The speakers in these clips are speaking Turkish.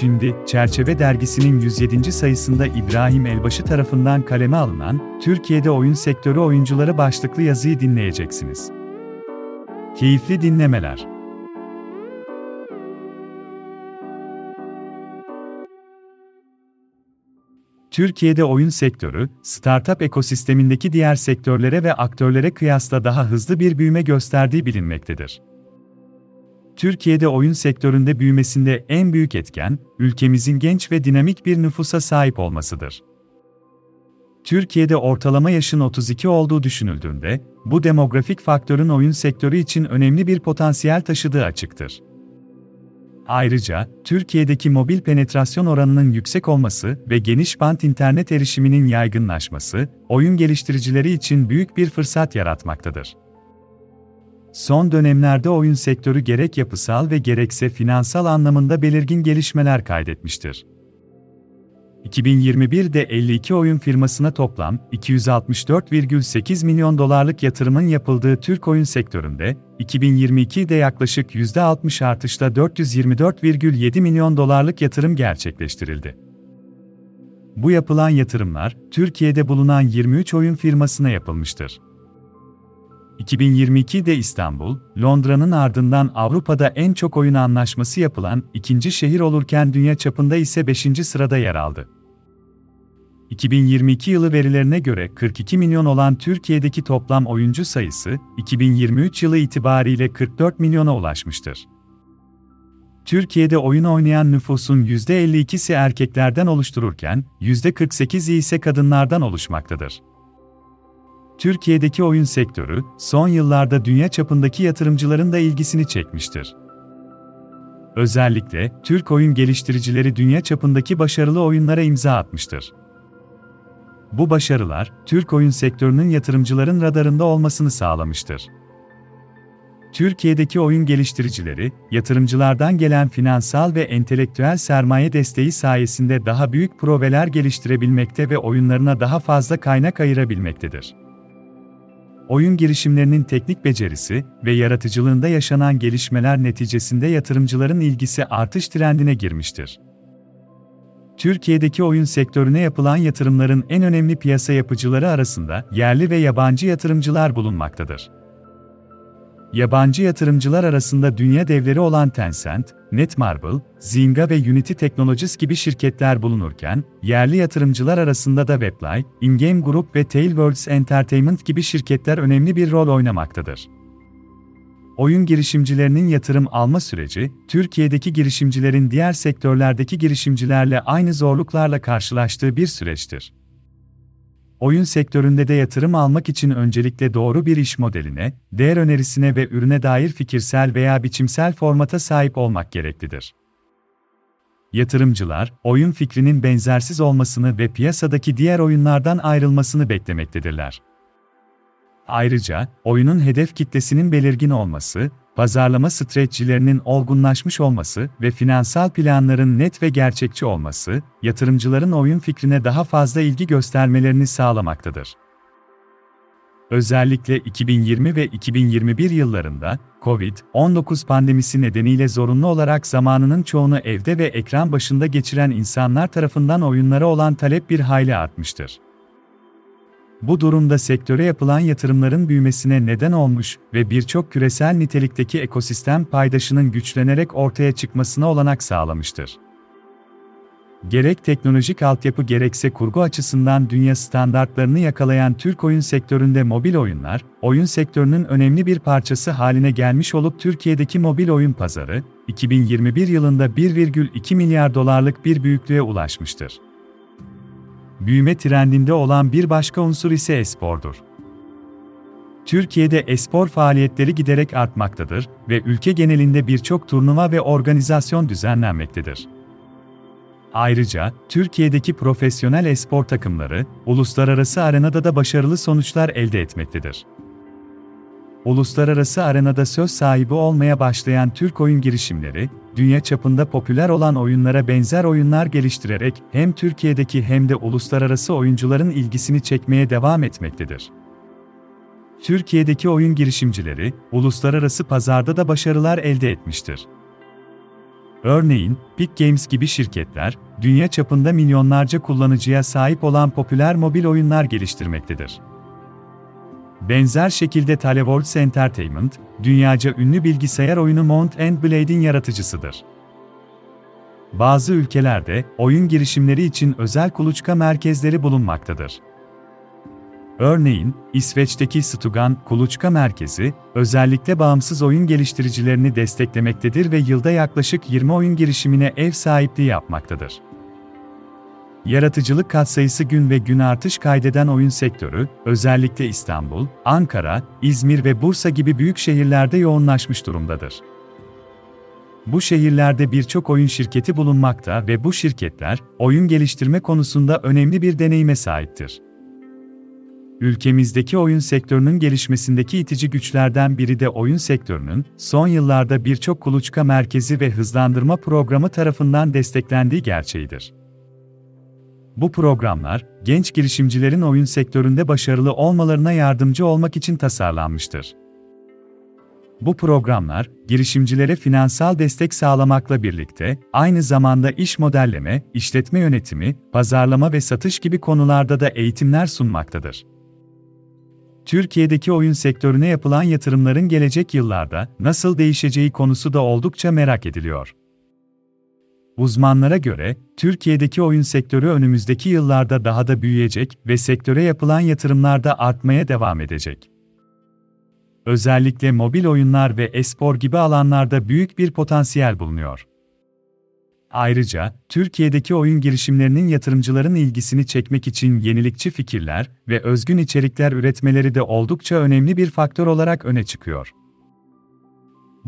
Şimdi, Çerçeve Dergisi'nin 107. sayısında İbrahim Elbaşı tarafından kaleme alınan, Türkiye'de oyun sektörü oyuncuları başlıklı yazıyı dinleyeceksiniz. Keyifli dinlemeler. Türkiye'de oyun sektörü, startup ekosistemindeki diğer sektörlere ve aktörlere kıyasla daha hızlı bir büyüme gösterdiği bilinmektedir. Türkiye'de oyun sektöründe büyümesinde en büyük etken, ülkemizin genç ve dinamik bir nüfusa sahip olmasıdır. Türkiye'de ortalama yaşın 32 olduğu düşünüldüğünde, bu demografik faktörün oyun sektörü için önemli bir potansiyel taşıdığı açıktır. Ayrıca, Türkiye'deki mobil penetrasyon oranının yüksek olması ve geniş bant internet erişiminin yaygınlaşması, oyun geliştiricileri için büyük bir fırsat yaratmaktadır. Son dönemlerde oyun sektörü gerek yapısal ve gerekse finansal anlamında belirgin gelişmeler kaydetmiştir. 2021'de 52 oyun firmasına toplam 264,8 milyon dolarlık yatırımın yapıldığı Türk oyun sektöründe, 2022'de yaklaşık %60 artışla 424,7 milyon dolarlık yatırım gerçekleştirildi. Bu yapılan yatırımlar, Türkiye'de bulunan 23 oyun firmasına yapılmıştır. 2022'de İstanbul, Londra'nın ardından Avrupa'da en çok oyun anlaşması yapılan ikinci şehir olurken dünya çapında ise 5. sırada yer aldı. 2022 yılı verilerine göre 42 milyon olan Türkiye'deki toplam oyuncu sayısı, 2023 yılı itibariyle 44 milyona ulaşmıştır. Türkiye'de oyun oynayan nüfusun %52'si erkeklerden oluştururken, %48'i ise kadınlardan oluşmaktadır. Türkiye'deki oyun sektörü, son yıllarda dünya çapındaki yatırımcıların da ilgisini çekmiştir. Özellikle, Türk oyun geliştiricileri dünya çapındaki başarılı oyunlara imza atmıştır. Bu başarılar, Türk oyun sektörünün yatırımcıların radarında olmasını sağlamıştır. Türkiye'deki oyun geliştiricileri, yatırımcılardan gelen finansal ve entelektüel sermaye desteği sayesinde daha büyük proveler geliştirebilmekte ve oyunlarına daha fazla kaynak ayırabilmektedir oyun girişimlerinin teknik becerisi ve yaratıcılığında yaşanan gelişmeler neticesinde yatırımcıların ilgisi artış trendine girmiştir. Türkiye'deki oyun sektörüne yapılan yatırımların en önemli piyasa yapıcıları arasında yerli ve yabancı yatırımcılar bulunmaktadır. Yabancı yatırımcılar arasında dünya devleri olan Tencent, Netmarble, Zynga ve Unity Technologies gibi şirketler bulunurken, yerli yatırımcılar arasında da Webplay, Ingame Group ve Tailwords Entertainment gibi şirketler önemli bir rol oynamaktadır. Oyun girişimcilerinin yatırım alma süreci, Türkiye'deki girişimcilerin diğer sektörlerdeki girişimcilerle aynı zorluklarla karşılaştığı bir süreçtir. Oyun sektöründe de yatırım almak için öncelikle doğru bir iş modeline, değer önerisine ve ürüne dair fikirsel veya biçimsel formata sahip olmak gereklidir. Yatırımcılar, oyun fikrinin benzersiz olmasını ve piyasadaki diğer oyunlardan ayrılmasını beklemektedirler. Ayrıca, oyunun hedef kitlesinin belirgin olması, pazarlama stratejilerinin olgunlaşmış olması ve finansal planların net ve gerçekçi olması, yatırımcıların oyun fikrine daha fazla ilgi göstermelerini sağlamaktadır. Özellikle 2020 ve 2021 yıllarında COVID-19 pandemisi nedeniyle zorunlu olarak zamanının çoğunu evde ve ekran başında geçiren insanlar tarafından oyunlara olan talep bir hayli artmıştır. Bu durumda sektöre yapılan yatırımların büyümesine neden olmuş ve birçok küresel nitelikteki ekosistem paydaşının güçlenerek ortaya çıkmasına olanak sağlamıştır. Gerek teknolojik altyapı gerekse kurgu açısından dünya standartlarını yakalayan Türk oyun sektöründe mobil oyunlar, oyun sektörünün önemli bir parçası haline gelmiş olup Türkiye'deki mobil oyun pazarı, 2021 yılında 1,2 milyar dolarlık bir büyüklüğe ulaşmıştır. Büyüme trendinde olan bir başka unsur ise espordur. Türkiye'de espor faaliyetleri giderek artmaktadır ve ülke genelinde birçok turnuva ve organizasyon düzenlenmektedir. Ayrıca, Türkiye'deki profesyonel espor takımları, uluslararası arenada da başarılı sonuçlar elde etmektedir. Uluslararası arenada söz sahibi olmaya başlayan Türk oyun girişimleri, dünya çapında popüler olan oyunlara benzer oyunlar geliştirerek hem Türkiye'deki hem de uluslararası oyuncuların ilgisini çekmeye devam etmektedir. Türkiye'deki oyun girişimcileri, uluslararası pazarda da başarılar elde etmiştir. Örneğin, Peak Games gibi şirketler, dünya çapında milyonlarca kullanıcıya sahip olan popüler mobil oyunlar geliştirmektedir. Benzer şekilde Teleworlds Entertainment, dünyaca ünlü bilgisayar oyunu Mount Blade'in yaratıcısıdır. Bazı ülkelerde oyun girişimleri için özel kuluçka merkezleri bulunmaktadır. Örneğin, İsveç'teki Stugan Kuluçka Merkezi, özellikle bağımsız oyun geliştiricilerini desteklemektedir ve yılda yaklaşık 20 oyun girişimine ev sahipliği yapmaktadır. Yaratıcılık katsayısı gün ve gün artış kaydeden oyun sektörü, özellikle İstanbul, Ankara, İzmir ve Bursa gibi büyük şehirlerde yoğunlaşmış durumdadır. Bu şehirlerde birçok oyun şirketi bulunmakta ve bu şirketler, oyun geliştirme konusunda önemli bir deneyime sahiptir. Ülkemizdeki oyun sektörünün gelişmesindeki itici güçlerden biri de oyun sektörünün son yıllarda birçok kuluçka merkezi ve hızlandırma programı tarafından desteklendiği gerçeğidir. Bu programlar, genç girişimcilerin oyun sektöründe başarılı olmalarına yardımcı olmak için tasarlanmıştır. Bu programlar, girişimcilere finansal destek sağlamakla birlikte, aynı zamanda iş modelleme, işletme yönetimi, pazarlama ve satış gibi konularda da eğitimler sunmaktadır. Türkiye'deki oyun sektörüne yapılan yatırımların gelecek yıllarda nasıl değişeceği konusu da oldukça merak ediliyor. Uzmanlara göre, Türkiye'deki oyun sektörü önümüzdeki yıllarda daha da büyüyecek ve sektöre yapılan yatırımlar da artmaya devam edecek. Özellikle mobil oyunlar ve espor gibi alanlarda büyük bir potansiyel bulunuyor. Ayrıca, Türkiye'deki oyun girişimlerinin yatırımcıların ilgisini çekmek için yenilikçi fikirler ve özgün içerikler üretmeleri de oldukça önemli bir faktör olarak öne çıkıyor.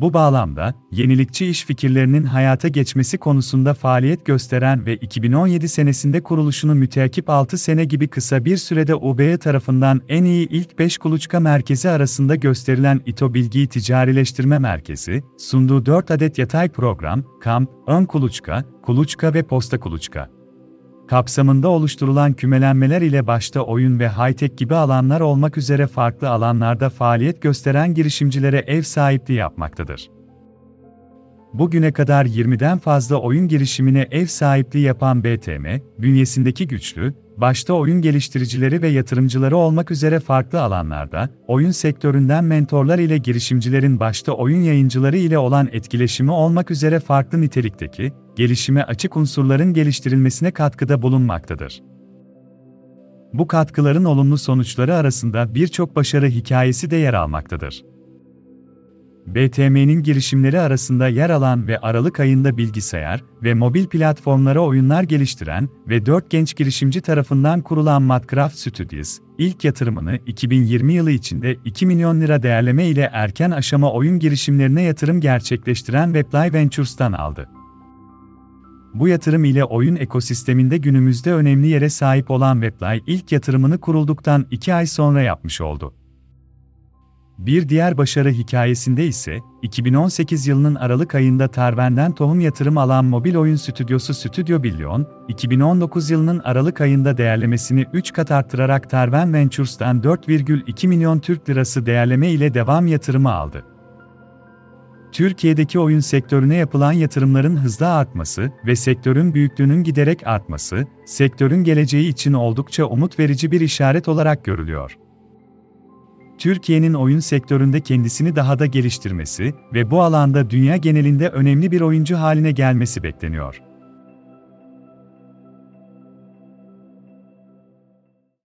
Bu bağlamda, yenilikçi iş fikirlerinin hayata geçmesi konusunda faaliyet gösteren ve 2017 senesinde kuruluşunu müteakip 6 sene gibi kısa bir sürede UBE tarafından en iyi ilk 5 kuluçka merkezi arasında gösterilen İTO Bilgiyi Ticarileştirme Merkezi, sunduğu 4 adet yatay program, kamp, ön kuluçka, kuluçka ve posta kuluçka kapsamında oluşturulan kümelenmeler ile başta oyun ve high-tech gibi alanlar olmak üzere farklı alanlarda faaliyet gösteren girişimcilere ev sahipliği yapmaktadır. Bugüne kadar 20'den fazla oyun girişimine ev sahipliği yapan BTM, bünyesindeki güçlü, başta oyun geliştiricileri ve yatırımcıları olmak üzere farklı alanlarda, oyun sektöründen mentorlar ile girişimcilerin başta oyun yayıncıları ile olan etkileşimi olmak üzere farklı nitelikteki, gelişime açık unsurların geliştirilmesine katkıda bulunmaktadır. Bu katkıların olumlu sonuçları arasında birçok başarı hikayesi de yer almaktadır. BTM'nin girişimleri arasında yer alan ve Aralık ayında bilgisayar ve mobil platformlara oyunlar geliştiren ve 4 genç girişimci tarafından kurulan Madcraft Studios, ilk yatırımını 2020 yılı içinde 2 milyon lira değerleme ile erken aşama oyun girişimlerine yatırım gerçekleştiren Webly Ventures'tan aldı. Bu yatırım ile oyun ekosisteminde günümüzde önemli yere sahip olan Webly ilk yatırımını kurulduktan 2 ay sonra yapmış oldu. Bir diğer başarı hikayesinde ise, 2018 yılının Aralık ayında Tarven'den tohum yatırım alan mobil oyun stüdyosu Studio Billion, 2019 yılının Aralık ayında değerlemesini 3 kat arttırarak Tarven Ventures'tan 4,2 milyon Türk lirası değerleme ile devam yatırımı aldı. Türkiye'deki oyun sektörüne yapılan yatırımların hızla artması ve sektörün büyüklüğünün giderek artması, sektörün geleceği için oldukça umut verici bir işaret olarak görülüyor. Türkiye'nin oyun sektöründe kendisini daha da geliştirmesi ve bu alanda dünya genelinde önemli bir oyuncu haline gelmesi bekleniyor.